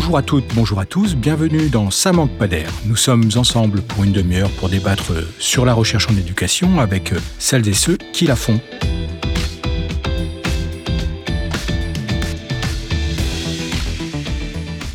Bonjour à toutes, bonjour à tous, bienvenue dans Ça manque pas d'air. Nous sommes ensemble pour une demi-heure pour débattre sur la recherche en éducation avec celles et ceux qui la font.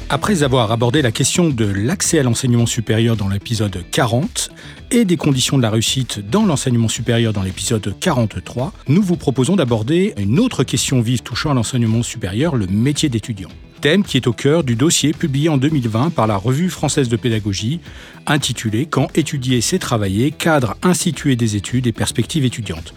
Après avoir abordé la question de l'accès à l'enseignement supérieur dans l'épisode 40 et des conditions de la réussite dans l'enseignement supérieur dans l'épisode 43, nous vous proposons d'aborder une autre question vive touchant à l'enseignement supérieur, le métier d'étudiant. Thème qui est au cœur du dossier publié en 2020 par la Revue française de pédagogie, intitulé Quand étudier, c'est travailler, cadre institué des études et perspectives étudiantes.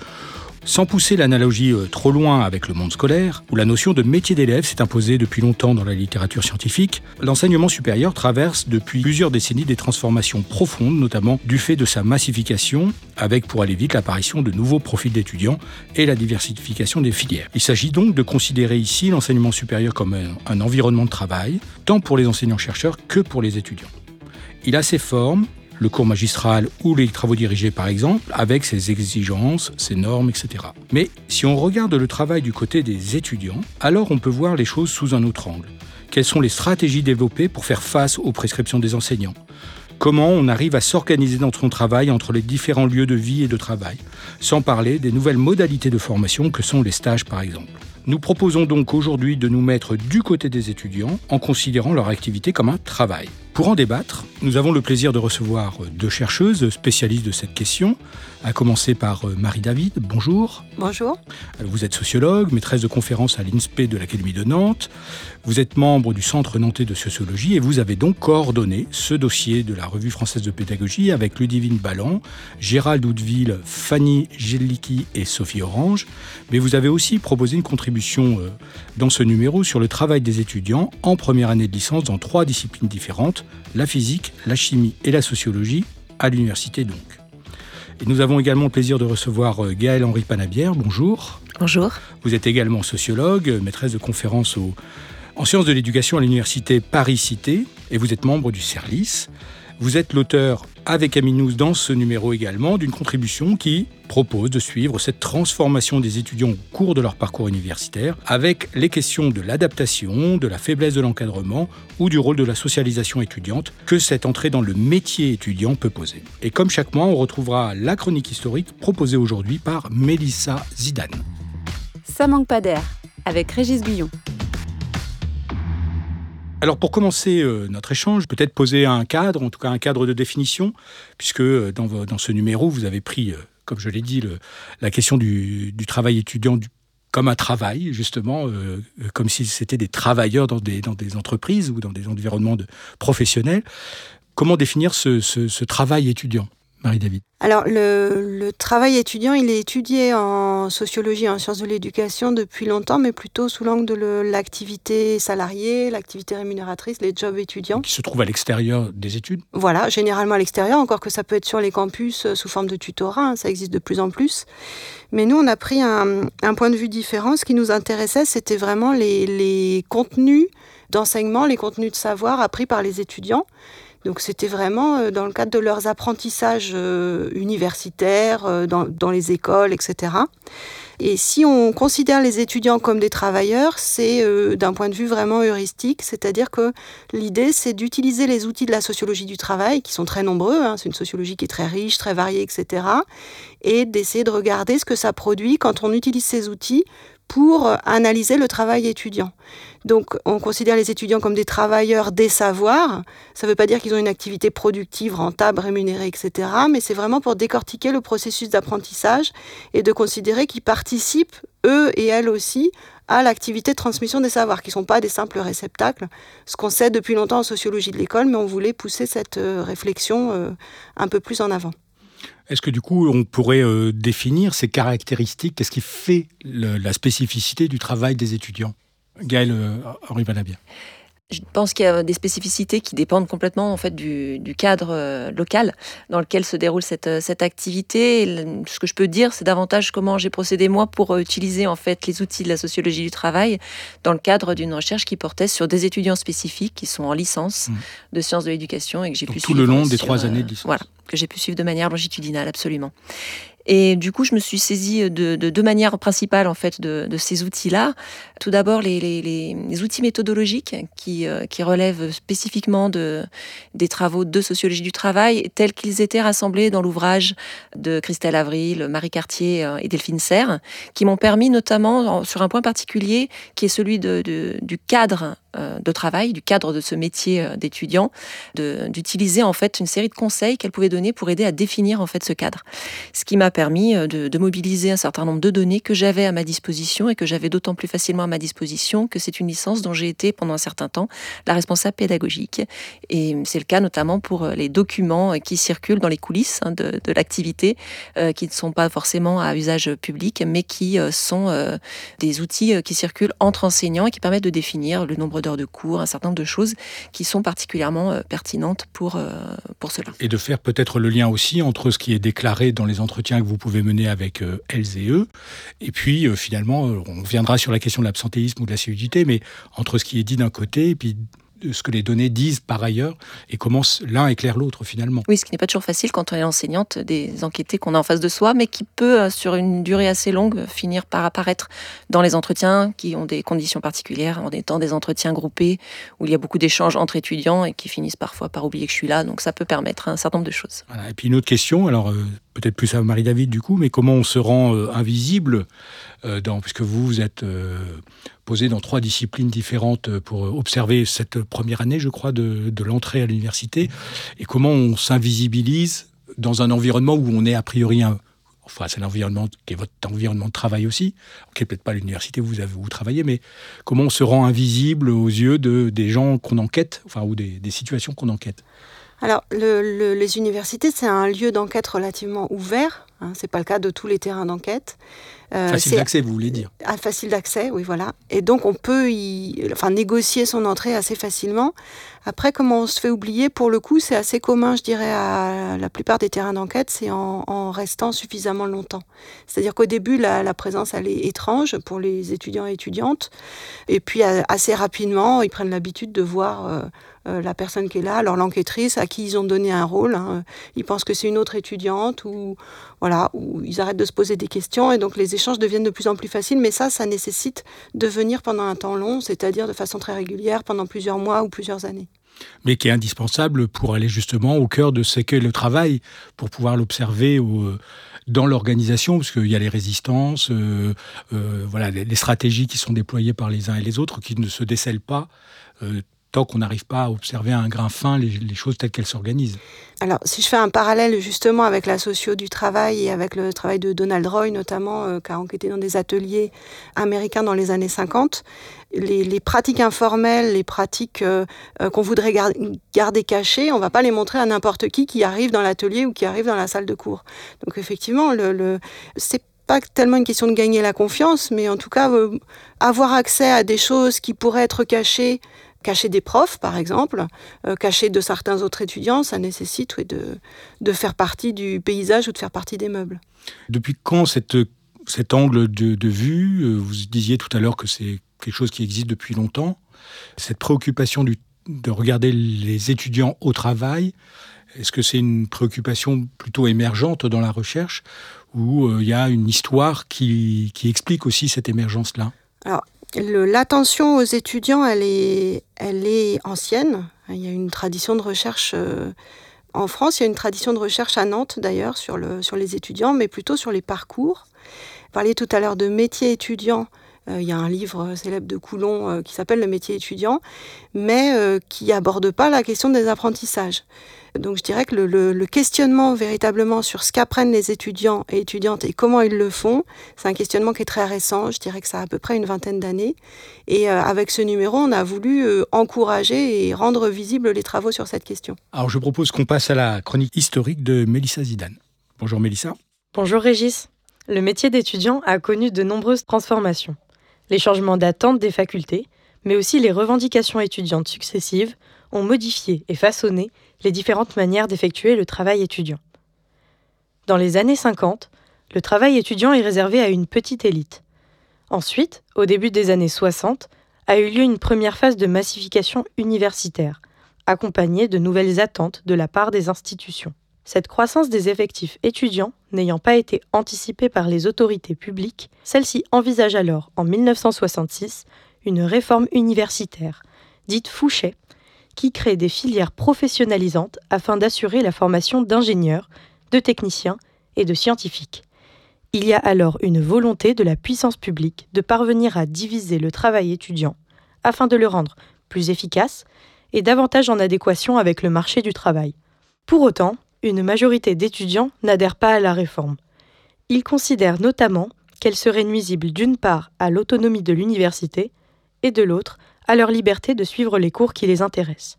Sans pousser l'analogie euh, trop loin avec le monde scolaire, où la notion de métier d'élève s'est imposée depuis longtemps dans la littérature scientifique, l'enseignement supérieur traverse depuis plusieurs décennies des transformations profondes, notamment du fait de sa massification, avec pour aller vite l'apparition de nouveaux profils d'étudiants et la diversification des filières. Il s'agit donc de considérer ici l'enseignement supérieur comme un, un environnement de travail, tant pour les enseignants-chercheurs que pour les étudiants. Il a ses formes, le cours magistral ou les travaux dirigés par exemple, avec ses exigences, ses normes, etc. Mais si on regarde le travail du côté des étudiants, alors on peut voir les choses sous un autre angle. Quelles sont les stratégies développées pour faire face aux prescriptions des enseignants? Comment on arrive à s'organiser dans son travail entre les différents lieux de vie et de travail, sans parler des nouvelles modalités de formation que sont les stages par exemple. Nous proposons donc aujourd'hui de nous mettre du côté des étudiants en considérant leur activité comme un travail. Pour en débattre, nous avons le plaisir de recevoir deux chercheuses spécialistes de cette question, à commencer par euh, Marie David. Bonjour. Bonjour. Vous êtes sociologue, maîtresse de conférence à l'INSPE de l'Académie de Nantes. Vous êtes membre du Centre nantais de sociologie et vous avez donc coordonné ce dossier de la Revue française de pédagogie avec Ludivine Ballan, Gérald Houdeville, Fanny Gellicki et Sophie Orange. Mais vous avez aussi proposé une contribution euh, dans ce numéro sur le travail des étudiants en première année de licence dans trois disciplines différentes la physique, la chimie et la sociologie, à l'université donc. Et nous avons également le plaisir de recevoir euh, Gaëlle Henri Panabière. Bonjour. Bonjour. Vous êtes également sociologue, maîtresse de conférences en sciences de l'éducation à l'université Paris-Cité et vous êtes membre du CERLIS. Vous êtes l'auteur, avec Aminous dans ce numéro également, d'une contribution qui propose de suivre cette transformation des étudiants au cours de leur parcours universitaire avec les questions de l'adaptation, de la faiblesse de l'encadrement ou du rôle de la socialisation étudiante que cette entrée dans le métier étudiant peut poser. Et comme chaque mois, on retrouvera la chronique historique proposée aujourd'hui par Mélissa Zidane. Ça manque pas d'air avec Régis Guillon. Alors pour commencer euh, notre échange, peut-être poser un cadre, en tout cas un cadre de définition, puisque euh, dans, ce numéro, vous avez pris, euh, comme je l'ai dit, la question du, travail étudiant comme un travail, justement, comme si c'était des travailleurs dans des, entreprises ou dans des environnements professionnels. Comment définir ce travail étudiant? Marie-David Alors, le, travail étudiant, il est étudié en sociologie, en sciences de l'éducation depuis longtemps, mais plutôt sous l'angle de l'activité salariée, l'activité rémunératrice, les jobs étudiants. Qui se trouvent à l'extérieur des études Voilà, généralement à l'extérieur, encore que ça peut être sur les campus euh, sous forme de tutorat, hein, ça existe de plus en plus. Mais nous, on a pris un, point de vue différent. Ce qui nous intéressait, c'était vraiment les, les contenus d'enseignement, les contenus de savoir appris par les étudiants donc c'était vraiment euh, dans le cadre de leurs apprentissages euh, universitaires, euh, dans, les écoles, etc. Et si on considère les étudiants comme des travailleurs, c'est d'un point de vue vraiment heuristique, c'est-à-dire que l'idée, c'est d'utiliser les outils de la sociologie du travail, qui sont très nombreux, hein, c'est une sociologie qui est très riche, très variée, etc., et d'essayer de regarder ce que ça produit quand on utilise ces outils pour analyser le travail étudiant. Donc on considère les étudiants comme des travailleurs des savoirs. Ça ne veut pas dire qu'ils ont une activité productive, rentable, rémunérée, etc. Mais c'est vraiment pour décortiquer le processus d'apprentissage et de considérer qu'ils participent, eux et elles aussi, à l'activité de transmission des savoirs, qui ne sont pas des simples réceptacles. Ce qu'on sait depuis longtemps en sociologie de l'école, mais on voulait pousser cette euh, réflexion euh, un peu plus en avant. Est-ce que du coup, on pourrait euh, définir ces caractéristiques? Qu'est-ce qui fait la spécificité du travail des étudiants? Gaël euh, Henri. Je pense qu'il y a des spécificités qui dépendent complètement en fait du, cadre euh, local dans lequel se déroule cette, cette activité. ce que je peux dire, c'est davantage comment j'ai procédé moi pour utiliser en fait les outils de la sociologie du travail dans le cadre d'une recherche qui portait sur des étudiants spécifiques qui sont en licence mmh. de sciences de l'éducation et que j'ai pu tout le long des trois années de licence. Voilà, que j'ai pu suivre de manière longitudinale, absolument. Et du coup, je me suis saisie de deux manières principales en fait de, ces outils-là. Tout d'abord, les, outils méthodologiques qui, euh, qui relèvent spécifiquement de, des travaux de sociologie du travail, tels qu'ils étaient rassemblés dans l'ouvrage de Christelle Avril, Marie Cartier euh, et Delphine Serre, qui m'ont permis notamment sur un point particulier, qui est celui de, du cadre de travail, du cadre de ce métier d'étudiant, d'utiliser en fait une série de conseils qu'elle pouvait donner pour aider à définir en fait ce cadre. Ce qui m'a permis euh, de, mobiliser un certain nombre de données que j'avais à ma disposition et que j'avais d'autant plus facilement à ma disposition que c'est une licence dont j'ai été pendant un certain temps la responsable pédagogique. Et c'est le cas notamment pour euh, les documents euh, qui circulent dans les coulisses hein, de, l'activité, qui ne sont pas forcément à usage public, mais qui sont des outils qui circulent entre enseignants et qui permettent de définir le nombre de cours, un certain nombre de choses qui sont particulièrement pertinentes pour, pour cela. Et de faire peut-être le lien aussi entre ce qui est déclaré dans les entretiens que vous pouvez mener avec euh, elles et eux. Et puis, euh, finalement, euh, on viendra sur la question de l'absentéisme ou de la solidité, mais entre ce qui est dit d'un côté et puis ce que les données disent par ailleurs et comment l'un éclaire l'autre finalement. Oui, ce qui n'est pas toujours facile quand on est enseignante des enquêtés qu'on a en face de soi, mais qui peut, euh, sur une durée assez longue, finir par apparaître dans les entretiens qui ont des conditions particulières, en étant des entretiens groupés où il y a beaucoup d'échanges entre étudiants et qui finissent parfois par oublier que je suis là. Donc ça peut permettre un certain nombre de choses. Et puis une autre question, alors euh, peut-être plus à Marie-David du coup, mais comment on se rend euh, invisible dans, puisque vous, vous êtes posé dans trois disciplines différentes euh, pour observer cette première année, je crois, de, l'entrée à l'université, et comment on s'invisibilise dans un environnement où on est a priori un, enfin c'est l'environnement qui est votre environnement de travail aussi, qui n'est peut-être pas l'université où vous travaillez, mais comment on se rend invisible aux yeux de, des gens qu'on enquête, enfin ou des, situations qu'on enquête? Alors les universités c'est un lieu d'enquête relativement ouvert, hein, c'est pas le cas de tous les terrains d'enquête. Euh, facile d'accès, vous voulez dire ah, Facile d'accès, oui, voilà. Et donc, on peut y, enfin, négocier son entrée assez facilement. Après, comment on se fait oublier? Pour le coup, c'est assez commun, je dirais, à la plupart des terrains d'enquête, c'est en, restant suffisamment longtemps. C'est-à-dire qu'au début, la, présence, elle est étrange pour les étudiants et étudiantes. Et puis, assez rapidement, ils prennent l'habitude de voir... Euh, euh, la personne qui est là, alors l'enquêtrice à qui ils ont donné un rôle. Hein. Ils pensent que c'est une autre étudiante ou voilà, ou ils arrêtent de se poser des questions et donc les échanges deviennent de plus en plus faciles. Mais ça, ça nécessite de venir pendant un temps long, c'est-à-dire de façon très régulière pendant plusieurs mois ou plusieurs années mais qui est indispensable pour aller justement au cœur de ce qu'est le travail, pour pouvoir l'observer dans l'organisation, parce qu'il y a les résistances, euh, euh, voilà, les, stratégies qui sont déployées par les uns et les autres, qui ne se décèlent pas qu'on n'arrive pas à observer à un grain fin les, choses telles qu'elles s'organisent. Alors, si je fais un parallèle justement avec la socio du travail et avec le travail de Donald Roy notamment, euh, qui a enquêté dans des ateliers américains dans les années 50, les, pratiques informelles, les pratiques euh, euh, qu'on voudrait garder cachées, on ne va pas les montrer à n'importe qui qui arrive dans l'atelier ou qui arrive dans la salle de cours. Donc effectivement, le, le c'est pas tellement une question de gagner la confiance, mais en tout cas avoir accès à des choses qui pourraient être cachées cacher des profs, par exemple, euh, cacher de certains autres étudiants, ça nécessite de, de faire partie du paysage ou de faire partie des meubles. Depuis quand cette, cet angle de, vue, euh, vous disiez tout à l'heure que c'est quelque chose qui existe depuis longtemps, cette préoccupation du, de regarder les étudiants au travail, est-ce que c'est une préoccupation plutôt émergente dans la recherche ou euh, il y a une histoire qui, qui explique aussi cette émergence-là? Alors, L'attention aux étudiants, elle est, elle est ancienne. Il y a une tradition de recherche euh, en France, il y a une tradition de recherche à Nantes d'ailleurs sur, le, sur les étudiants, mais plutôt sur les parcours. Vous parliez tout à l'heure de métier étudiant. Euh, il y a un livre célèbre de Coulon euh, qui s'appelle Le métier étudiant, mais qui aborde pas la question des apprentissages. Donc je dirais que le, questionnement véritablement sur ce qu'apprennent les étudiants et étudiantes et comment ils le font, c'est un questionnement qui est très récent. Je dirais que ça a à peu près une vingtaine d'années. Et euh, avec ce numéro, on a voulu euh, encourager et rendre visibles les travaux sur cette question. Alors je propose qu'on passe à la chronique historique de Mélissa Zidane. Bonjour Mélissa. Bonjour Régis. Le métier d'étudiant a connu de nombreuses transformations. Les changements d'attente des facultés, mais aussi les revendications étudiantes successives ont modifié et façonné les différentes manières d'effectuer le travail étudiant. Dans les années 50, le travail étudiant est réservé à une petite élite. Ensuite, au début des années 60, a eu lieu une première phase de massification universitaire, accompagnée de nouvelles attentes de la part des institutions. Cette croissance des effectifs étudiants n'ayant pas été anticipée par les autorités publiques, celle-ci envisage alors, en 1966, une réforme universitaire, dite Fouchet, qui crée des filières professionnalisantes afin d'assurer la formation d'ingénieurs, de techniciens et de scientifiques. Il y a alors une volonté de la puissance publique de parvenir à diviser le travail étudiant afin de le rendre plus efficace et davantage en adéquation avec le marché du travail. Pour autant, une majorité d'étudiants n'adhèrent pas à la réforme. Ils considèrent notamment qu'elle serait nuisible d'une part à l'autonomie de l'université et de l'autre à leur liberté de suivre les cours qui les intéressent.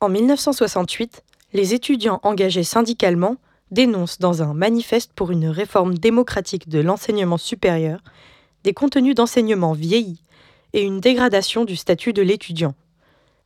En 1968, les étudiants engagés syndicalement dénoncent dans un manifeste pour une réforme démocratique de l'enseignement supérieur des contenus d'enseignement vieillis et une dégradation du statut de l'étudiant.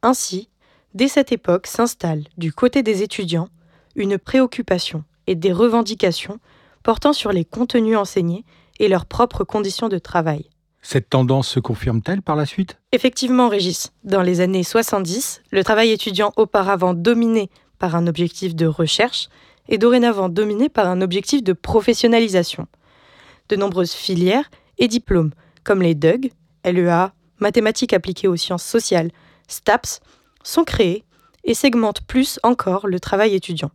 Ainsi, dès cette époque s'installe du côté des étudiants une préoccupation et des revendications portant sur les contenus enseignés et leurs propres conditions de travail. Cette tendance se confirme-t-elle par la suite? Effectivement, Régis. Dans les années 70, le travail étudiant auparavant dominé par un objectif de recherche est dorénavant dominé par un objectif de professionnalisation. De nombreuses filières et diplômes, comme les DUG, LEA, mathématiques appliquées aux sciences sociales, STAPS, sont créés et segmentent plus encore le travail étudiant.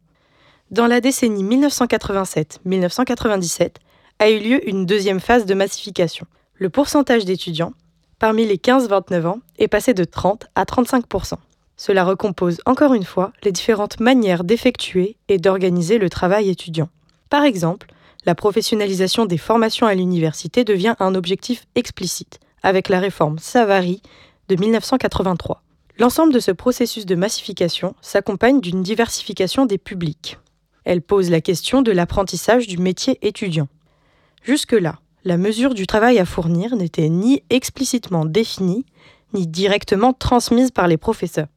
Dans la décennie 1987-1997 a eu lieu une deuxième phase de massification. Le pourcentage d'étudiants, parmi les 15-29 ans, est passé de 30 à 35% Cela recompose encore une fois les différentes manières d'effectuer et d'organiser le travail étudiant. Par exemple, la professionnalisation des formations à l'université devient un objectif explicite, avec la réforme Savary de 1983. L'ensemble de ce processus de massification s'accompagne d'une diversification des publics. Elle pose la question de l'apprentissage du métier étudiant. Jusque-là, la mesure du travail à fournir n'était ni explicitement définie, ni directement transmise par les professeurs.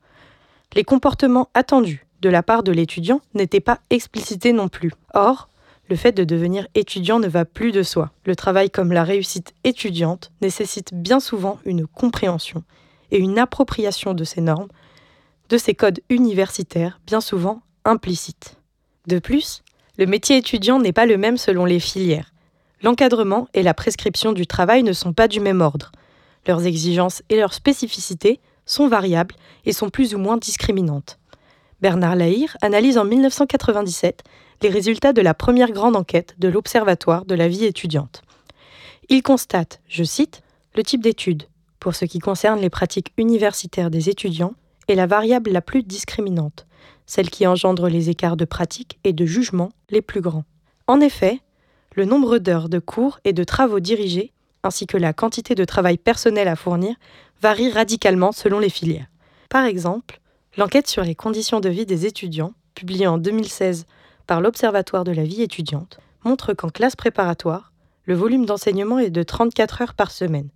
Les comportements attendus de la part de l'étudiant n'étaient pas explicités non plus. Or, le fait de devenir étudiant ne va plus de soi. Le travail comme la réussite étudiante nécessite bien souvent une compréhension et une appropriation de ces normes, de ces codes universitaires bien souvent implicites. De plus, le métier étudiant n'est pas le même selon les filières. L'encadrement et la prescription du travail ne sont pas du même ordre. Leurs exigences et leurs spécificités sont variables et sont plus ou moins discriminantes. Bernard Lahire analyse en 1997 les résultats de la première grande enquête de l'Observatoire de la vie étudiante. Il constate, je cite, le type d'études, pour ce qui concerne les pratiques universitaires des étudiants, est la variable la plus discriminante, celle qui engendre les écarts de pratique et de jugement les plus grands. En effet, le nombre d'heures de cours et de travaux dirigés, ainsi que la quantité de travail personnel à fournir, varie radicalement selon les filières. Par exemple, l'enquête sur les conditions de vie des étudiants, publiée en 2016 par l'Observatoire de la vie étudiante, montre qu'en classe préparatoire, le volume d'enseignement est de 34 heures par semaine.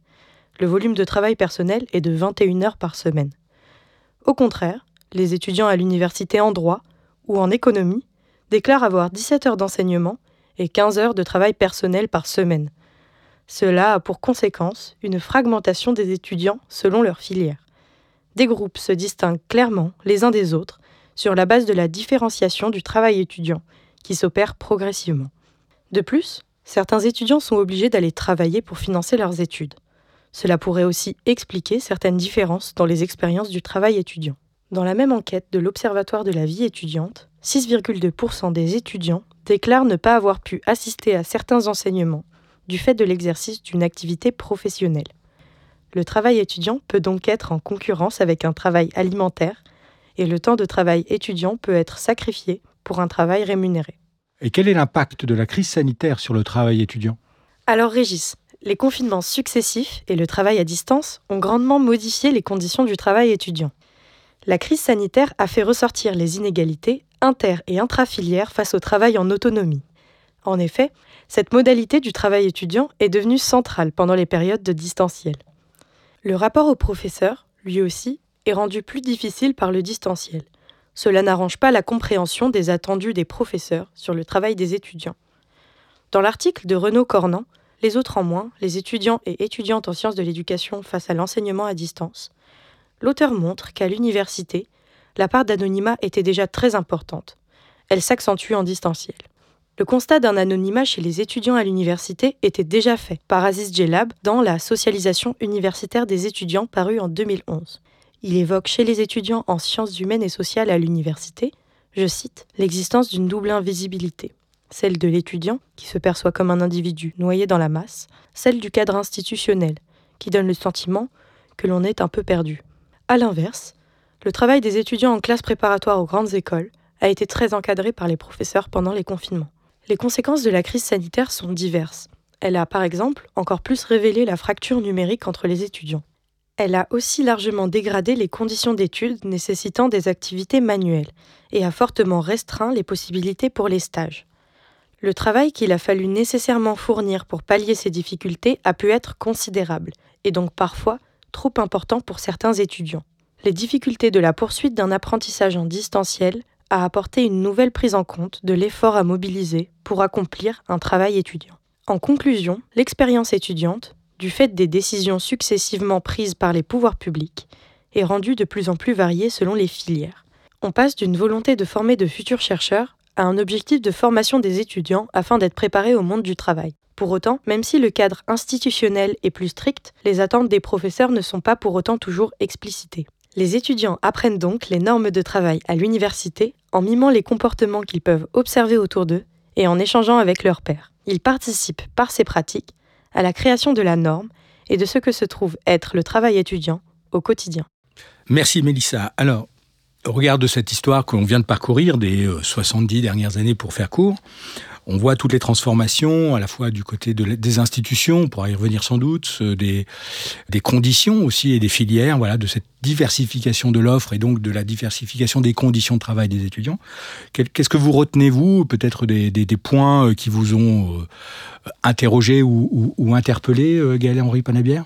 Le volume de travail personnel est de 21 heures par semaine. Au contraire, les étudiants à l'université en droit ou en économie déclarent avoir 17 heures d'enseignement et 15 heures de travail personnel par semaine. Cela a pour conséquence une fragmentation des étudiants selon leur filière. Des groupes se distinguent clairement les uns des autres sur la base de la différenciation du travail étudiant, qui s'opère progressivement. De plus, certains étudiants sont obligés d'aller travailler pour financer leurs études. Cela pourrait aussi expliquer certaines différences dans les expériences du travail étudiant. Dans la même enquête de l'Observatoire de la vie étudiante, 6,2% des étudiants déclarent ne pas avoir pu assister à certains enseignements du fait de l'exercice d'une activité professionnelle. Le travail étudiant peut donc être en concurrence avec un travail alimentaire et le temps de travail étudiant peut être sacrifié pour un travail rémunéré. Et quel est l'impact de la crise sanitaire sur le travail étudiant? Alors Régis, les confinements successifs et le travail à distance ont grandement modifié les conditions du travail étudiant la crise sanitaire a fait ressortir les inégalités inter- et intrafilières face au travail en autonomie. En effet, cette modalité du travail étudiant est devenue centrale pendant les périodes de distanciel. Le rapport au professeur, lui aussi, est rendu plus difficile par le distanciel. Cela n'arrange pas la compréhension des attendus des professeurs sur le travail des étudiants. Dans l'article de Renaud Cornan, Les autres en moins, les étudiants et étudiantes en sciences de l'éducation face à l'enseignement à distance, l'auteur montre qu'à l'université, la part d'anonymat était déjà très importante. elle s'accentue en distanciel. Le constat d'un anonymat chez les étudiants à l'université était déjà fait par Aziz Djellab dans La socialisation universitaire des étudiants paru en 2011. Il évoque chez les étudiants en sciences humaines et sociales à l'université, je cite, l'existence d'une double invisibilité, celle de l'étudiant, qui se perçoit comme un individu noyé dans la masse, celle du cadre institutionnel, qui donne le sentiment que l'on est un peu perdu. A l'inverse, le travail des étudiants en classe préparatoire aux grandes écoles a été très encadré par les professeurs pendant les confinements. Les conséquences de la crise sanitaire sont diverses. Elle a par exemple encore plus révélé la fracture numérique entre les étudiants. Elle a aussi largement dégradé les conditions d'études nécessitant des activités manuelles et a fortement restreint les possibilités pour les stages. Le travail qu'il a fallu nécessairement fournir pour pallier ces difficultés a pu être considérable, et donc parfois trop important pour certains étudiants. Les difficultés de la poursuite d'un apprentissage en distanciel a apporté une nouvelle prise en compte de l'effort à mobiliser pour accomplir un travail étudiant. En conclusion, l'expérience étudiante, du fait des décisions successivement prises par les pouvoirs publics, est rendue de plus en plus variée selon les filières. On passe d'une volonté de former de futurs chercheurs à un objectif de formation des étudiants afin d'être préparés au monde du travail. Pour autant, même si le cadre institutionnel est plus strict, les attentes des professeurs ne sont pas pour autant toujours explicitées. Les étudiants apprennent donc les normes de travail à l'université en mimant les comportements qu'ils peuvent observer autour d'eux et en échangeant avec leurs pairs. Ils participent par ces pratiques à la création de la norme et de ce que se trouve être le travail étudiant au quotidien. Merci Mélissa. Alors, au regard de cette histoire qu'on vient de parcourir des 70 euh, dernières années pour faire court, on voit toutes les transformations, à la fois du côté des institutions, on pourra y revenir sans doute, des, des conditions aussi et des filières, voilà, de cette diversification de l'offre et donc de la diversification des conditions de travail des étudiants. Qu'est-ce que vous retenez, vous, peut-être des, points euh, qui vous ont euh, interrogé ou, interpellé, euh, Gaël-Henri Panabière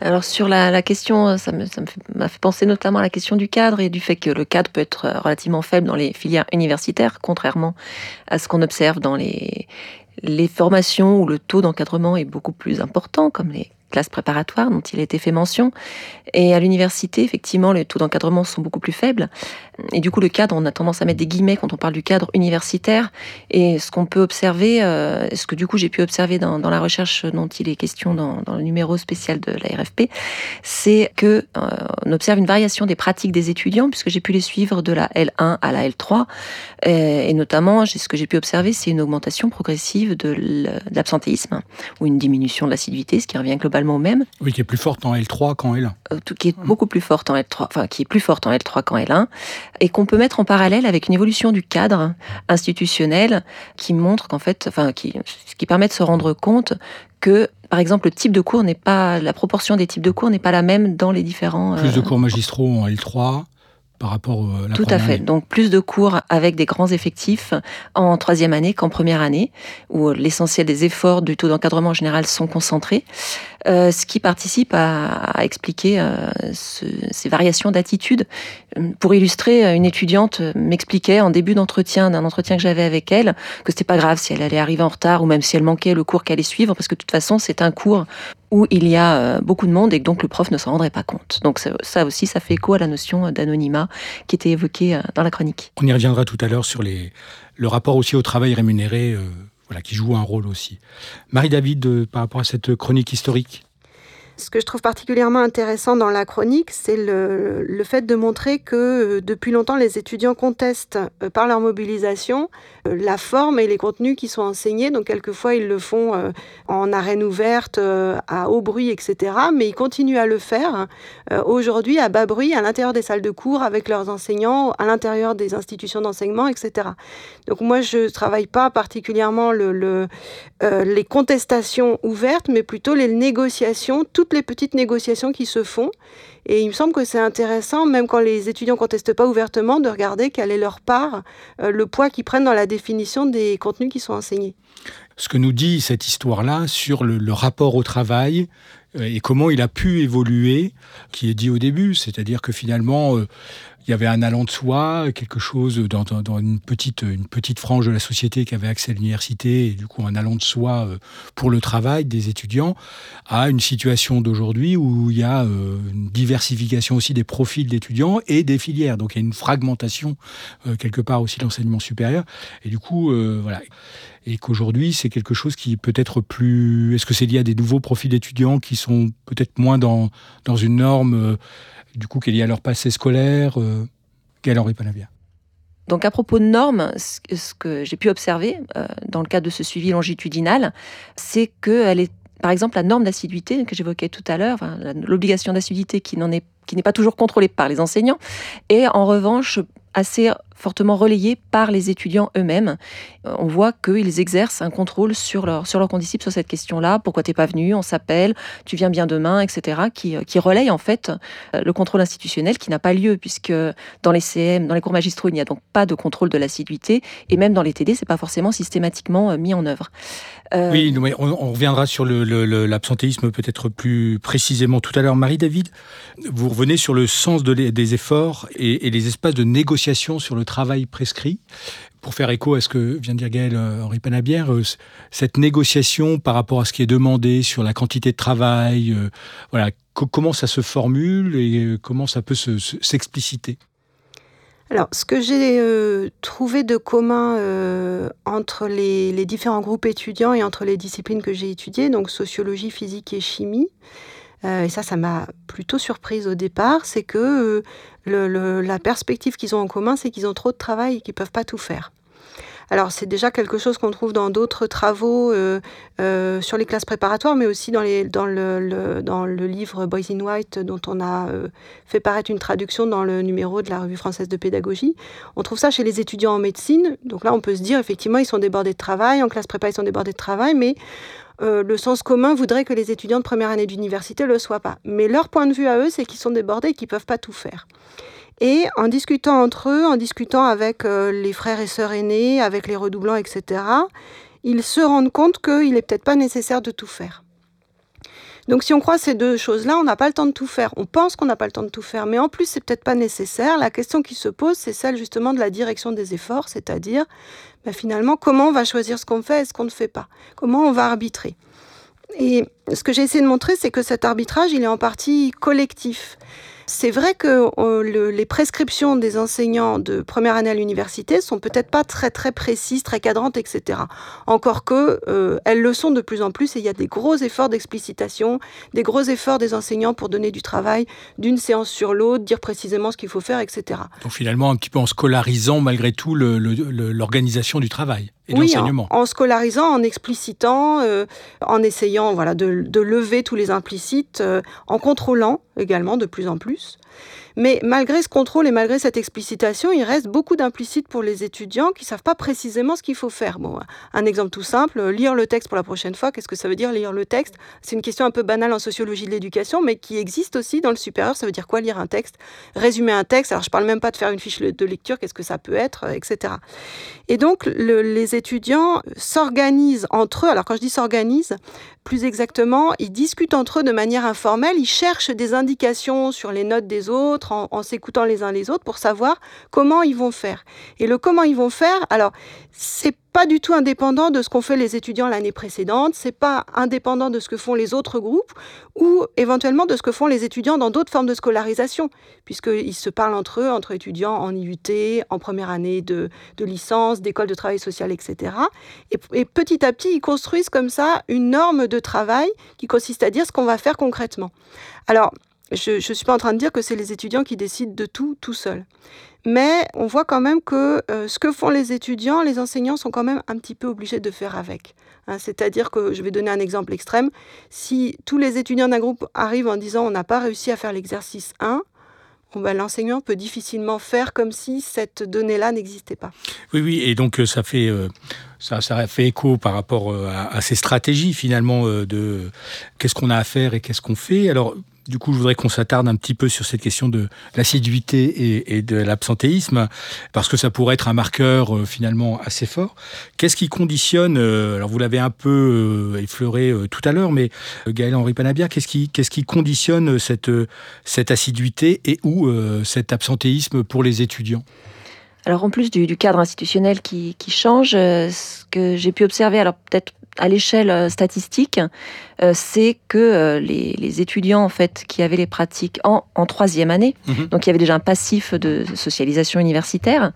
alors sur la, question, ça m'a fait, penser notamment à la question du cadre et du fait que le cadre peut être relativement faible dans les filières universitaires, contrairement à ce qu'on observe dans les, les formations où le taux d'encadrement est beaucoup plus important, comme les classes préparatoires dont il a été fait mention. Et à l'université, effectivement, les taux d'encadrement sont beaucoup plus faibles. Et du coup, le cadre, on a tendance à mettre des guillemets quand on parle du cadre universitaire. Et ce qu'on peut observer, euh, ce que du coup j'ai pu observer dans, la recherche dont il est question dans, le numéro spécial de la RFP, c'est que euh, on observe une variation des pratiques des étudiants, puisque j'ai pu les suivre de la L1 à la L3. Et, et notamment, ce que j'ai pu observer, c'est une augmentation progressive de l'absentéisme ou une diminution de l'assiduité, ce qui revient globalement même. Oui, qui est plus forte en L3 qu'en L1. Euh, qui est beaucoup plus forte en L3, enfin qui est plus forte en L3 qu'en L1 et qu'on peut mettre en parallèle avec une évolution du cadre institutionnel qui montre qu'en fait, enfin, qui, qui permet de se rendre compte que, par exemple, le type de cours n'est pas, la proportion des types de cours n'est pas la même dans les différents. Plus de euh, cours magistraux en L3, par rapport à la Tout à fait. Donc plus de cours avec des grands effectifs en troisième année qu'en première année, où l'essentiel des efforts du taux d'encadrement général sont concentrés. Euh, ce qui participe à, expliquer euh, ces variations d'attitude. Pour illustrer, une étudiante m'expliquait en début d'entretien, d'un entretien que j'avais avec elle, que c'était pas grave si elle allait arriver en retard ou même si elle manquait le cours qu'elle allait suivre, parce que de toute façon, c'est un cours où il y a euh, beaucoup de monde et que donc le prof ne s'en rendrait pas compte. Donc ça aussi, ça fait écho à la notion d'anonymat qui était évoquée dans la chronique. On y reviendra tout à l'heure sur le rapport aussi au travail rémunéré voilà, qui joue un rôle aussi. Marie-David, euh, par rapport à cette chronique historique? Ce que je trouve particulièrement intéressant dans la chronique, c'est le, le, fait de montrer que euh, depuis longtemps, les étudiants contestent euh, par leur mobilisation euh, la forme et les contenus qui sont enseignés. Donc, quelquefois, ils le font en arène ouverte, à haut bruit, etc. Mais ils continuent à le faire aujourd'hui à bas bruit, à l'intérieur des salles de cours, avec leurs enseignants, à l'intérieur des institutions d'enseignement, etc. Donc, moi, je ne travaille pas particulièrement le, le les contestations ouvertes, mais plutôt les négociations, toutes les petites négociations qui se font. Et il me semble que c'est intéressant, même quand les étudiants contestent pas ouvertement, de regarder quelle est leur part, euh, le poids qu'ils prennent dans la définition des contenus qui sont enseignés. Ce que nous dit cette histoire-là sur le, rapport au travail euh, et comment il a pu évoluer, qui est dit au début, c'est-à-dire que finalement, euh, il y avait un allant de soi, quelque chose dans, une, petite, frange de la société qui avait accès à l'université, et du coup un allant de soi euh, pour le travail des étudiants, à une situation d'aujourd'hui où il y a euh, une diversification aussi des profils d'étudiants et des filières. Donc il y a une fragmentation euh, quelque part aussi de l'enseignement supérieur. Et du coup, voilà et qu'aujourd'hui c'est quelque chose qui peut être plus. Est-ce que c'est lié à des nouveaux profils d'étudiants qui sont peut-être moins dans une norme du coup, qu'il y a leur passé scolaire euh, Henri Panavia? Donc à propos de normes, ce que j'ai pu observer euh, dans le cadre de ce suivi longitudinal, c'est que est, par exemple, la norme d'assiduité que j'évoquais tout à l'heure, l'obligation d'assiduité qui est qui n'est pas toujours contrôlée par les enseignants, est en revanche assez fortement relayé par les étudiants eux-mêmes. Euh, on voit qu'ils exercent un contrôle sur, leur, sur leurs condisciples sur cette question-là. Pourquoi t'es pas venu? On s'appelle, tu viens bien demain, etc. Qui, euh, qui relaye en fait euh, le contrôle institutionnel qui n'a pas lieu puisque dans les CM, dans les cours magistraux, il n'y a donc pas de contrôle de l'assiduité et même dans les TD, c'est pas forcément systématiquement mis en œuvre. Oui, on, reviendra sur l'absentéisme peut-être plus précisément tout à l'heure. Marie-David, vous revenez sur le sens des efforts et les espaces de négociation sur le travail prescrit. Pour faire écho à ce que vient de dire Gaël euh, Henri Panabière, euh, cette négociation par rapport à ce qui est demandé sur la quantité de travail, euh, voilà, comment ça se formule et comment ça peut s'expliciter? Alors, ce que j'ai trouvé de commun entre les, les, différents groupes étudiants et entre les disciplines que j'ai étudiées, donc sociologie, physique et chimie, et ça, ça m'a plutôt surprise au départ, c'est que la perspective qu'ils ont en commun, c'est qu'ils ont trop de travail et qu'ils ne peuvent pas tout faire. Alors c'est déjà quelque chose qu'on trouve dans d'autres travaux euh, euh, sur les classes préparatoires, mais aussi dans, le, livre Boys in White dont on a euh, fait paraître une traduction dans le numéro de la revue française de pédagogie. On trouve ça chez les étudiants en médecine. Donc là, on peut se dire effectivement, ils sont débordés de travail, en classe prépa, ils sont débordés de travail, mais le sens commun voudrait que les étudiants de première année d'université ne le soient pas. Mais leur point de vue à eux, c'est qu'ils sont débordés et qu'ils ne peuvent pas tout faire. Et en discutant entre eux, en discutant avec euh, les frères et sœurs aînés, avec les redoublants, etc., ils se rendent compte qu'il n'est peut-être pas nécessaire de tout faire. Donc si on croit ces deux choses-là, on n'a pas le temps de tout faire. On pense qu'on n'a pas le temps de tout faire, mais en plus, c'est peut-être pas nécessaire. La question qui se pose, c'est celle justement de la direction des efforts, c'est-à-dire bah, finalement comment on va choisir ce qu'on fait et ce qu'on ne fait pas, comment on va arbitrer? Et ce que j'ai essayé de montrer, c'est que cet arbitrage, il est en partie collectif. C'est vrai que euh, les prescriptions des enseignants de première année à l'université sont peut-être pas très très précises, très cadrantes, etc. Encore que euh, elles le sont de plus en plus et il y a des gros efforts d'explicitation, des gros efforts des enseignants pour donner du travail d'une séance sur l'autre, dire précisément ce qu'il faut faire, etc. Donc finalement un petit peu en scolarisant malgré tout l'organisation du travail et oui, en, en, scolarisant, en explicitant, euh, en essayant voilà, de, de, lever tous les implicites, en contrôlant également de plus en plus. Mais malgré ce contrôle et malgré cette explicitation, il reste beaucoup d'implicites pour les étudiants qui ne savent pas précisément ce qu'il faut faire. Bon, un exemple tout simple, lire le texte pour la prochaine fois, qu'est-ce que ça veut dire lire le texte? C'est une question un peu banale en sociologie de l'éducation, mais qui existe aussi dans le supérieur. Ça veut dire quoi lire un texte? Résumer un texte, alors je ne parle même pas de faire une fiche de lecture, qu'est-ce que ça peut être, etc. Et donc les étudiants s'organisent entre eux, alors quand je dis s'organisent, plus exactement, ils discutent entre eux de manière informelle, ils cherchent des indications sur les notes des autres, en, s'écoutant les uns les autres pour savoir comment ils vont faire. Et le comment ils vont faire, alors c'est pas du tout indépendant de ce qu'ont fait les étudiants l'année précédente, c'est pas indépendant de ce que font les autres groupes ou éventuellement de ce que font les étudiants dans d'autres formes de scolarisation, puisqu'ils se parlent entre eux, entre étudiants en IUT, en première année de, licence, d'école de travail social, etc. Et, et, petit à petit, ils construisent comme ça une norme de travail qui consiste à dire ce qu'on va faire concrètement. Alors, je ne suis pas en train de dire que c'est les étudiants qui décident de tout tout seuls. Mais on voit quand même que euh, ce que font les étudiants, les enseignants sont quand même un petit peu obligés de faire avec. Hein. C'est-à-dire que, je vais donner un exemple extrême, si tous les étudiants d'un groupe arrivent en disant on n'a pas réussi à faire l'exercice 1, ben, l'enseignant peut difficilement faire comme si cette donnée-là n'existait pas. Oui, oui, et donc euh, ça fait, euh, ça, ça fait écho par rapport à, ces stratégies finalement de qu'est-ce qu'on a à faire et qu'est-ce qu'on fait. Alors, Du coup, je voudrais qu'on s'attarde un petit peu sur cette question de l'assiduité et, de l'absentéisme, parce que ça pourrait être un marqueur euh, finalement assez fort. Qu'est-ce qui conditionne, euh, alors vous l'avez un peu euh, effleuré tout à l'heure, mais Gaël-Henri Panabia, qu'est-ce qui, qu'est-ce qui conditionne cette, cette assiduité et ou cet absentéisme pour les étudiants? Alors en plus du, cadre institutionnel qui, qui change, ce que j'ai pu observer, alors peut-être à l'échelle euh, statistique, euh, c'est que euh, les, étudiants en fait qui avaient les pratiques en, troisième année, mhm. donc il y avait déjà un passif de socialisation universitaire,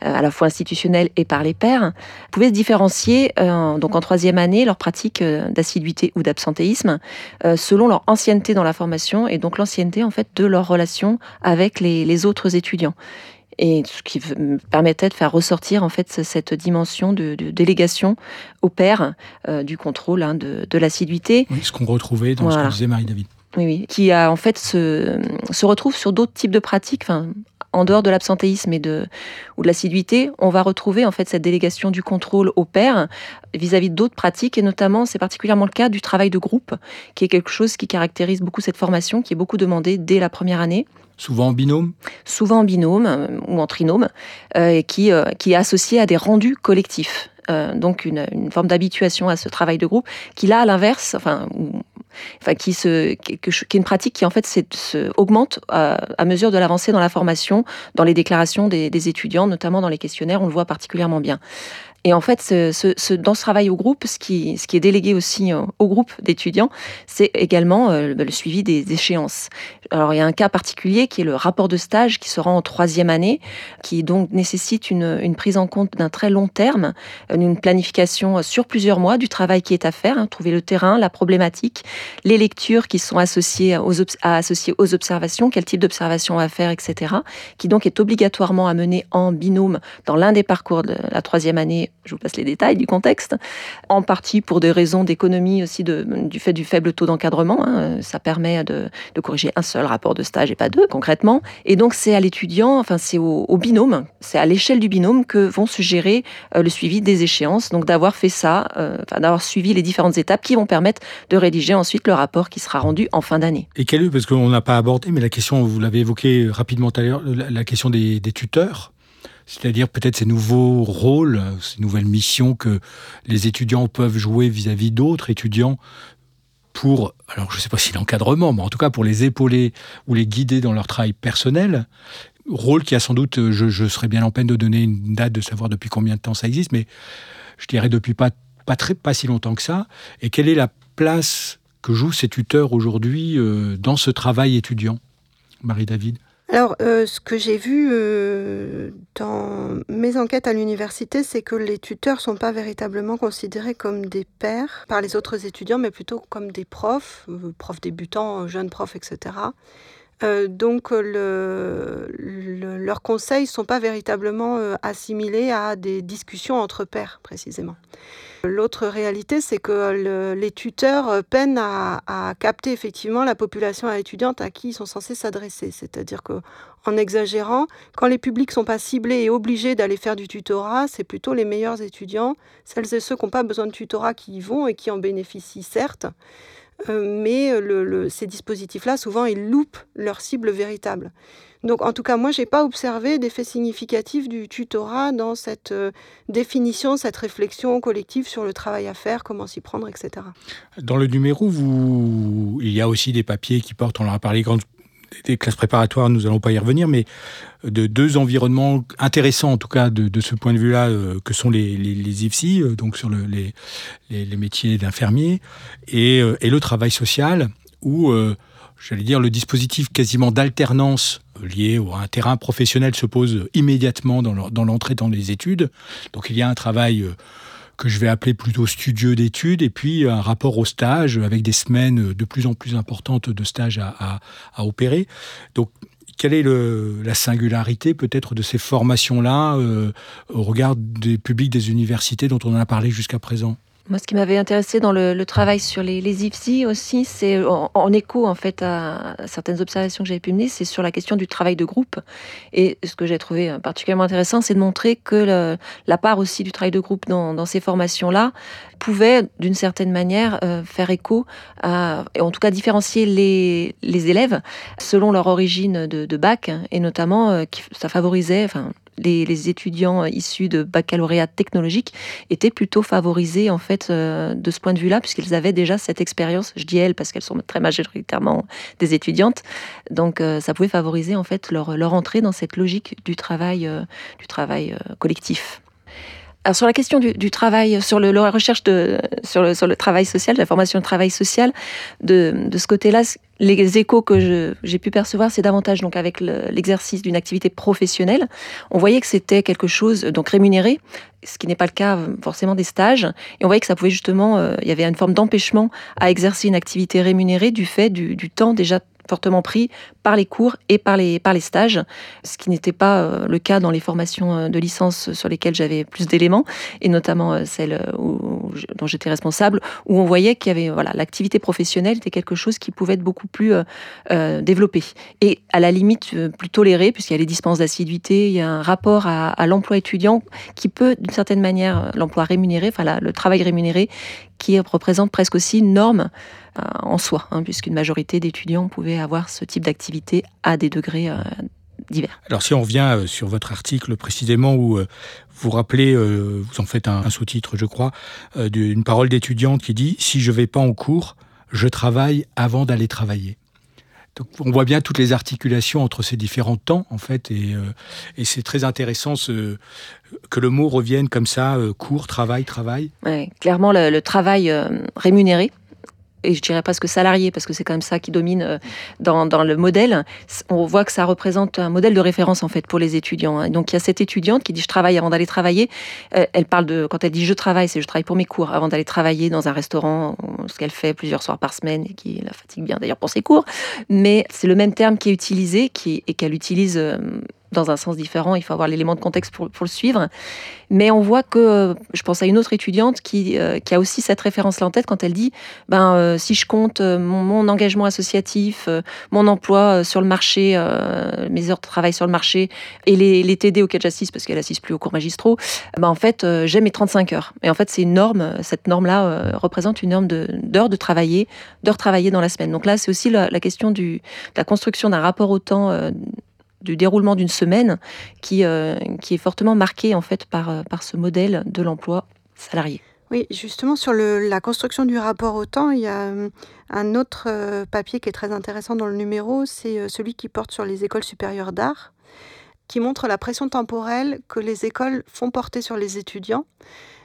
à la fois institutionnel et par les pairs, pouvaient se différencier donc en troisième année leurs pratiques d'assiduité ou d'absentéisme selon leur ancienneté dans la formation et donc l'ancienneté en fait de leur relation avec les autres étudiants et ce qui permettait de faire ressortir en fait cette dimension de, délégation au père euh, du contrôle hein, de, l'assiduité. Oui, ce qu'on retrouvait dans ce que disait Marie-David. Oui, oui, qui a en fait se, se retrouve sur d'autres types de pratiques, enfin, en dehors de l'absentéisme et de ou de l'assiduité, on va retrouver en fait cette délégation du contrôle au père vis-à-vis d'autres pratiques et notamment c'est particulièrement le cas du travail de groupe, qui est quelque chose qui caractérise beaucoup cette formation, qui est beaucoup demandée dès la première année. Souvent en binôme? Souvent en binôme euh, ou en trinôme, euh, et qui, euh, qui est associé à des rendus collectifs. donc une, forme d'habituation à ce travail de groupe qui là à l'inverse enfin enfin qui se qui, est une pratique qui en fait se, augmente à, mesure de l'avancée dans la formation dans les déclarations des, étudiants notamment dans les questionnaires. On le voit particulièrement bien et en fait, ce, dans ce travail au groupe, ce qui, ce qui est délégué aussi euh, au groupe d'étudiants, c'est également euh, le suivi des échéances. Alors, il y a un cas particulier qui est le rapport de stage qui se rend en troisième année, qui donc nécessite une, une prise en compte d'un très long terme, une planification sur plusieurs mois du travail qui est à faire, hein, trouver le terrain, la problématique, les lectures qui sont associées aux, à associer aux observations, quel type d'observation à faire, etc., qui donc est obligatoirement à mener en binôme dans l'un des parcours de la troisième année je vous passe les détails du contexte, en partie pour des raisons d'économie aussi du fait du faible taux d'encadrement. Hein. ça permet de, corriger un seul rapport de stage et pas deux concrètement. Et donc c'est à l'étudiant, enfin c'est au, binôme, c'est à l'échelle du binôme que vont se gérer euh, le suivi des échéances. Donc d'avoir fait ça, euh, d'avoir suivi les différentes étapes qui vont permettre de rédiger ensuite le rapport qui sera rendu en fin d'année. Et quel est, parce qu'on n'a pas abordé, mais la question, vous l'avez évoqué rapidement tout à l'heure, la, question des tuteurs c'est-à-dire peut-être ces nouveaux rôles, ces nouvelles missions que les étudiants peuvent jouer vis-à-vis d'autres étudiants pour, alors je ne sais pas si l'encadrement, mais en tout cas pour les épauler ou les guider dans leur travail personnel. Rôle qui a sans doute, je, serais bien en peine de donner une date, de savoir depuis combien de temps ça existe, mais je dirais depuis pas, pas, très, pas si longtemps que ça. Et quelle est la place que jouent ces tuteurs aujourd'hui euh, dans ce travail étudiant? Marie-David? Alors, euh, ce que j'ai vu euh, dans mes enquêtes à l'université, c'est que les tuteurs ne sont pas véritablement considérés comme des pairs par les autres étudiants, mais plutôt comme des profs, euh, profs débutants, jeunes profs, etc. donc, leurs conseils ne sont pas véritablement assimilés à des discussions entre pairs, précisément. L'autre réalité, c'est que les tuteurs peinent à, capter effectivement la population étudiante à qui ils sont censés s'adresser. C'est-à-dire que, en exagérant, quand les publics sont pas ciblés et obligés d'aller faire du tutorat, c'est plutôt les meilleurs étudiants, celles et ceux qui n'ont pas besoin de tutorat qui y vont et qui en bénéficient certes. Euh, mais ces dispositifs-là, souvent, ils loupent leur cible véritable. Donc en tout cas, moi, je n'ai pas observé d'effet significatif du tutorat dans cette euh, définition, cette réflexion collective sur le travail à faire, comment s'y prendre, etc. Dans le numéro, il y a aussi des papiers qui portent, on en a parlé, des classes préparatoires, nous n'allons pas y revenir, mais de deux environnements intéressants, en tout cas de, ce point de vue-là, euh, que sont les, les, IFSI, euh, donc sur les, les, métiers d'infirmier, et, et, le travail social, où j'allais dire, le dispositif quasiment d'alternance lié à un terrain professionnel se pose immédiatement dans l'entrée dans les études. Donc il y a un travail euh, que je vais appeler plutôt studieux d'études, et puis un rapport au stage avec des semaines de plus en plus importantes de stage à, opérer. Donc, quelle est la singularité peut-être de ces formations-là euh, au regard des publics des universités dont on a parlé jusqu'à présent? Moi, ce qui m'avait intéressé dans le, travail sur les, IFSI aussi, c'est en, écho en fait à, certaines observations que j'avais pu mener, c'est sur la question du travail de groupe. Et ce que j'ai trouvé particulièrement intéressant, c'est de montrer que la part aussi du travail de groupe dans, ces formations-là pouvait, d'une certaine manière, euh, faire écho à, et en tout cas différencier les, élèves selon leur origine de, bac, et notamment euh, ça favorisait, enfin, les, étudiants issus de baccalauréat technologique étaient plutôt favorisés en fait euh, de ce point de vue-là, puisqu'ils avaient déjà cette expérience. Je dis elles parce qu'elles sont très majoritairement des étudiantes, donc euh, ça pouvait favoriser en fait leur, leur entrée dans cette logique du travail, euh, du travail collectif. Alors sur la question du, travail, sur le, la recherche de, sur le, travail social, la formation de travail social, de, ce côté-là, les échos que j'ai pu percevoir, c'est davantage donc avec l'exercice d'une activité professionnelle. On voyait que c'était quelque chose donc rémunéré, ce qui n'est pas le cas forcément des stages. Et on voyait que ça pouvait justement, euh, il y avait une forme d'empêchement à exercer une activité rémunérée du fait du temps déjà fortement pris par les cours et par les, par les stages, ce qui n'était pas euh, le cas dans les formations euh, de licence sur lesquelles j'avais plus d'éléments, et notamment euh, celle dont j'étais responsable, où on voyait qu'il y avait voilà l'activité professionnelle était quelque chose qui pouvait être beaucoup plus développé et à la limite plus toléré, puisqu'il y a les dispenses d'assiduité, il y a un rapport à, l'emploi étudiant qui peut d'une certaine manière l'emploi rémunéré, enfin le travail rémunéré, qui représente presque aussi une norme en soi, hein, puisqu'une majorité d'étudiants pouvaient avoir ce type d'activité à des degrés euh, divers. Alors si on revient euh, sur votre article précisément où euh, vous rappelez, vous en faites un, sous-titre je crois, d'une parole d'étudiante qui dit ⁇ Si je vais pas en cours, je travaille avant d'aller travailler ⁇ on voit bien toutes les articulations entre ces différents temps, en fait, et, c'est très intéressant que le mot revienne comme ça, cours, travail, travail. Clairement, le, le travail rémunéré, et je dirais presque salarié, parce que c'est quand même ça qui domine euh, dans, dans, le modèle, on voit que ça représente un modèle de référence en fait pour les étudiants. Hein. Donc il y a cette étudiante qui dit je travaille avant d'aller travailler. Euh, elle parle de quand elle dit je travaille, c'est je travaille pour mes cours avant d'aller travailler dans un restaurant, ce qu'elle fait plusieurs soirs par semaine et qui la fatigue bien d'ailleurs pour ses cours. Mais c'est le même terme qui est utilisé qui, et qu'elle utilise euh, dans un sens différent. Il faut avoir l'élément de contexte pour, pour, le suivre. Mais on voit que, euh, je pense à une autre étudiante qui, euh, qui a aussi cette référence-là en tête quand elle dit, ben, euh, si je compte mon, engagement associatif, mon emploi sur le marché, mes heures de travail sur le marché et les, les TD auxquels j'assiste, parce qu'elle assiste plus aux cours magistraux, ben, en fait, j'ai mes 35 heures. Et en fait, c'est une norme, cette norme-là représente une norme d'heures de, de, travailler, d'heures travaillées dans la semaine. Donc là, c'est aussi la, la, question du, de la construction d'un rapport au temps du déroulement d'une semaine qui, euh, qui est fortement marqué en fait par, euh, par ce modèle de l'emploi salarié. Oui, justement sur la construction du rapport au temps, il y a euh, un autre papier qui est très intéressant dans le numéro, c'est celui qui porte sur les écoles supérieures d'art, qui montre la pression temporelle que les écoles font porter sur les étudiants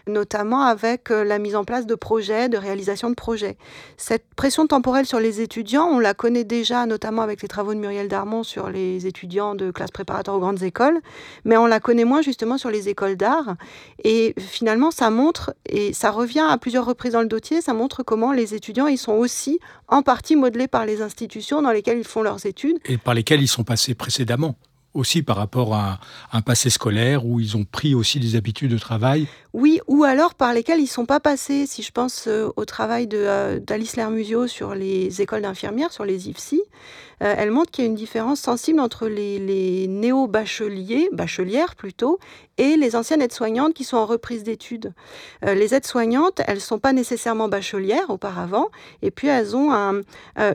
notamment avec euh, la mise en place de projets, de réalisation de projets. Cette pression temporelle sur les étudiants, on la connaît déjà notamment avec les travaux de Muriel Darmon sur les étudiants de classe préparatoire aux grandes écoles, mais on la connaît moins justement sur les écoles d'art. Et finalement, ça montre, et ça revient à plusieurs reprises dans le dossier, ça montre comment les étudiants, ils sont aussi en partie modelés par les institutions dans lesquelles ils font leurs études. Et par lesquelles ils sont passés précédemment aussi par rapport à un passé scolaire où ils ont pris aussi des habitudes de travail Oui, ou alors par lesquels ils ne sont pas passés. Si je pense euh, au travail euh, d'Alice Lermusio sur les écoles d'infirmières, sur les IFSI, euh, elle montre qu'il y a une différence sensible entre les, néo-bacheliers, bachelières plutôt, et les anciennes aides-soignantes qui sont en reprise d'études. les aides-soignantes, elles ne sont pas nécessairement bachelières auparavant, et puis elles ont un,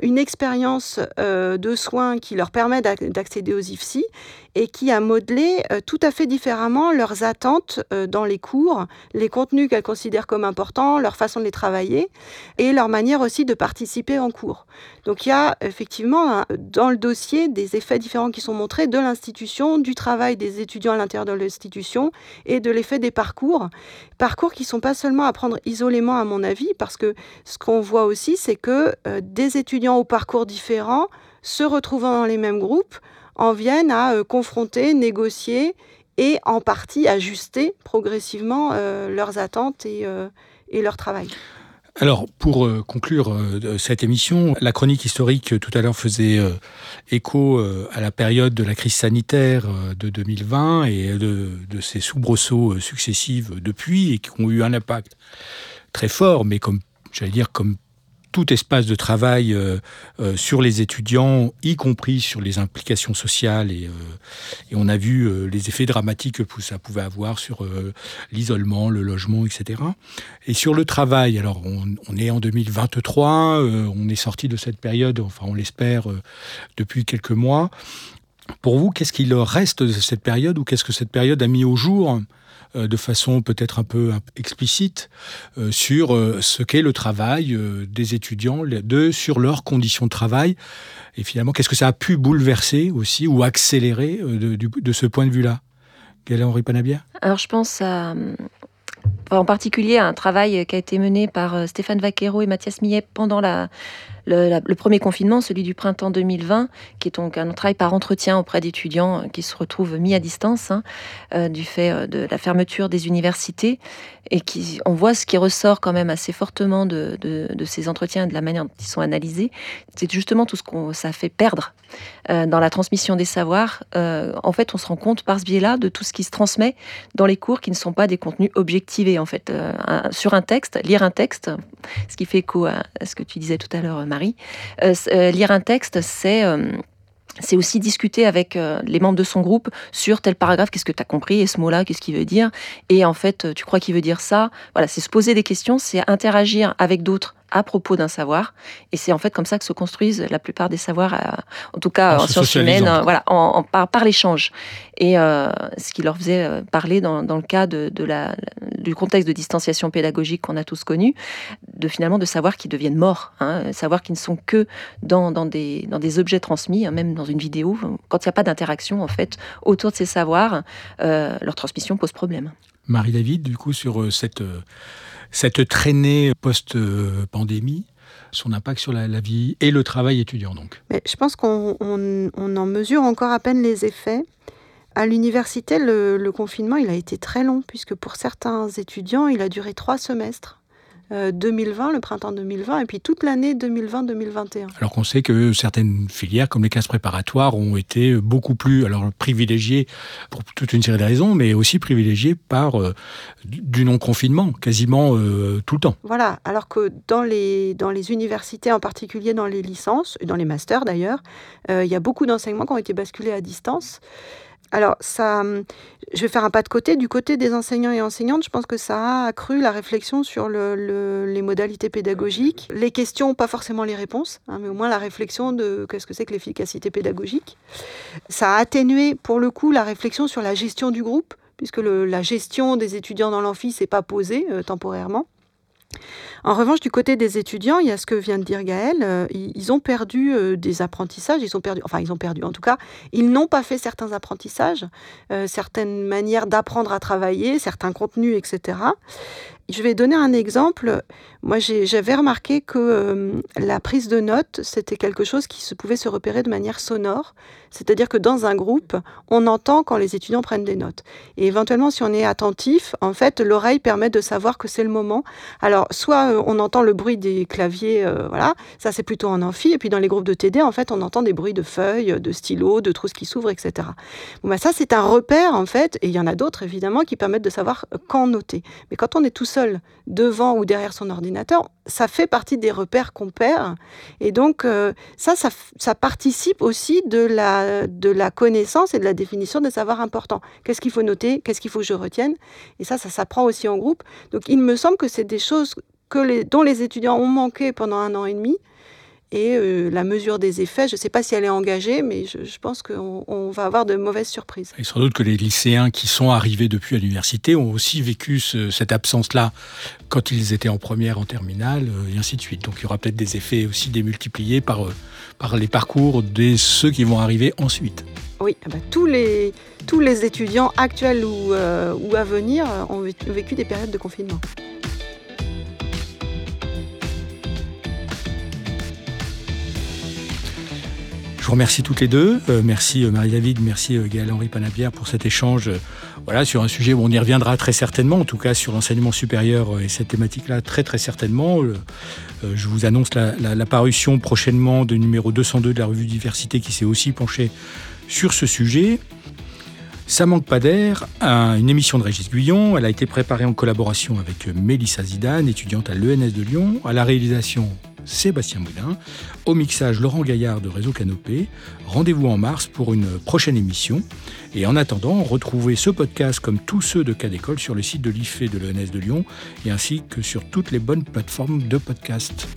une expérience de soins qui leur permet d'accéder aux IFSI, et qui a modelé euh, tout à fait différemment leurs attentes euh, dans les cours, les contenus qu'elles considèrent comme importants, leur façon de les travailler et leur manière aussi de participer en cours. Donc il y a effectivement dans le dossier des effets différents qui sont montrés de l'institution, du travail des étudiants à l'intérieur de l'institution et de l'effet des parcours. Parcours qui sont pas seulement à prendre isolément à mon avis, parce que ce qu'on voit aussi, c'est que euh, des étudiants aux parcours différents se retrouvant dans les mêmes groupes en viennent à euh, confronter, négocier et en partie ajuster progressivement euh, leurs attentes et, euh, et leur travail. Alors, pour conclure cette émission, la chronique historique tout à l'heure faisait écho à la période de la crise sanitaire de 2020 et de, de ces soubresauts successifs depuis et qui ont eu un impact très fort, mais comme, j'allais dire, comme tout espace de travail euh, euh, sur les étudiants, y compris sur les implications sociales. Et, euh, on a vu les effets dramatiques que ça pouvait avoir sur l'isolement, le logement, etc. Et sur le travail, alors on, on est en 2023, on est sorti de cette période, enfin on l'espère, depuis quelques mois. Pour vous, qu'est-ce qu'il reste de cette période ou qu'est-ce que cette période a mis au jour? De façon peut-être un peu explicite euh, sur euh, ce qu'est le travail des étudiants, de, sur leurs conditions de travail. Et finalement, qu'est-ce que ça a pu bouleverser aussi ou accélérer de, ce point de vue-là? Gaëlle-Henri Panabia Alors je pense en particulier à un travail qui a été mené par Stéphane Vaquero et Mathias Millet pendant la, le, premier confinement, celui du printemps 2020, qui est donc un travail par entretien auprès d'étudiants qui se retrouvent mis à distance hein, euh, du fait euh, de la fermeture des universités, et qui, on voit ce qui ressort quand même assez fortement de, ces entretiens, de la manière dont ils sont analysés, c'est justement tout ce qu'on ça fait perdre euh, dans la transmission des savoirs. en fait, on se rend compte par ce biais-là de tout ce qui se transmet dans les cours qui ne sont pas des contenus objectivés. En fait, sur un texte, lire un texte, ce qui fait écho à ce que tu disais tout à l'heure, Marie. Euh, euh, lire un texte, c'est euh, c'est aussi discuter avec les membres de son groupe sur tel paragraphe, qu'est-ce que tu as compris, et ce mot-là, qu'est-ce qu'il veut dire, et en fait, tu crois qu'il veut dire ça? Voilà, c'est se poser des questions, c'est interagir avec d'autres à propos d'un savoir. Et c'est en fait comme ça que se construisent la plupart des savoirs, euh, en tout cas en, sciences humaines, euh, voilà, en, par, par l'échange. Et euh, ce qui leur faisait parler dans, dans le cas de, de la, du contexte de distanciation pédagogique qu'on a tous connu, de finalement de savoir qui deviennent morts, hein, savoir qu'ils ne sont que dans, dans, des, dans des objets transmis, hein, même dans une vidéo. Quand il n'y a pas d'interaction en fait autour de ces savoirs, leur transmission pose problème. Marie-David, du coup, sur cette cette traînée post-pandémie son impact sur la, vie et le travail étudiant donc. Mais je pense qu'on en mesure encore à peine les effets. À l'université, le, confinement, il a été très long, puisque pour certains étudiants, il a duré trois semestres. 2020, euh, le printemps 2020, et puis toute l'année 2020-2021. Alors qu'on sait que certaines filières, comme les classes préparatoires, ont été beaucoup plus alors privilégiées pour toute une série de raisons, mais aussi privilégiées par euh, du non-confinement, quasiment euh, tout le temps. Voilà, alors que dans les, dans les universités, en particulier dans les licences, et dans les masters d'ailleurs, il y a beaucoup d'enseignements qui ont été basculés à distance. Alors, ça, hum, je vais faire un pas de côté. Du côté des enseignants et enseignantes, je pense que ça a accru la réflexion sur les modalités pédagogiques. Les questions, pas forcément les réponses, hein, mais au moins la réflexion de qu'est-ce que c'est que l'efficacité pédagogique. Ça a atténué, pour le coup, la réflexion sur la gestion du groupe, puisque la gestion des étudiants dans l'amphi s'est pas posée euh, temporairement. En revanche, du côté des étudiants, il y a ce que vient de dire Gaël, euh, ils ont perdu euh, des apprentissages, ils ont perdu, enfin ils ont perdu en tout cas, ils n'ont pas fait certains apprentissages, euh, certaines manières d'apprendre à travailler, certains contenus, etc. Je vais donner un exemple. Moi, j'avais remarqué que la prise de notes, c'était quelque chose qui se pouvait se repérer de manière sonore. C'est-à-dire que dans un groupe, on entend quand les étudiants prennent des notes. Et éventuellement, si on est attentif, en fait, l'oreille permet de savoir que c'est le moment. Alors, soit euh, on entend le bruit des claviers, euh, voilà, ça c'est plutôt en amphi. Et puis dans les groupes de TD, en fait, on entend des bruits de feuilles, de stylos, de trousses qui s'ouvrent, etc. Bon, bah, ça, c'est un repère, en fait. Et il y en a d'autres, évidemment, qui permettent de savoir quand noter. Mais quand on est tout seul, devant ou derrière son ordinateur, ça fait partie des repères qu'on perd. Et donc, euh, ça, ça, participe aussi de la, de la connaissance et de la définition des savoirs importants. Qu'est-ce qu'il faut noter Qu'est-ce qu'il faut que je retienne? Et ça, ça s'apprend aussi en groupe. Donc, il me semble que c'est des choses que dont les étudiants ont manqué pendant un an et demi et euh, la mesure des effets, je ne sais pas si elle est engagée, mais je, pense qu'on va avoir de mauvaises surprises. Et sans doute que les lycéens qui sont arrivés depuis l'université ont aussi vécu cette absence-là quand ils étaient en première, en terminale, euh, et ainsi de suite. Donc il y aura peut-être des effets aussi démultipliés par, euh, par les parcours de ceux qui vont arriver ensuite. Oui, ah bah, tous, les, tous les étudiants actuels ou, ou à venir ont vécu des périodes de confinement. Vous remercie toutes les deux. Euh, merci euh, Marie-David, merci euh, Gaël-Henri Panabière pour cet échange voilà, sur un sujet où on y reviendra très certainement, en tout cas sur l'enseignement supérieur et cette thématique-là très très certainement. je vous annonce la, parution prochainement du numéro 202 de la revue Diversité qui s'est aussi penché sur ce sujet. Ça manque pas d'air, une émission de Régis Guyon. Elle a été préparée en collaboration avec Mélissa Zidane, étudiante à l'ENS de Lyon. À la réalisation, Sébastien Moulin. Au mixage, Laurent Gaillard de Réseau Canopé. Rendez-vous en mars pour une prochaine émission. Et en attendant, retrouvez ce podcast comme tous ceux de Cas d'école sur le site de l'IFE de l'ENS de Lyon et ainsi que sur toutes les bonnes plateformes de podcast.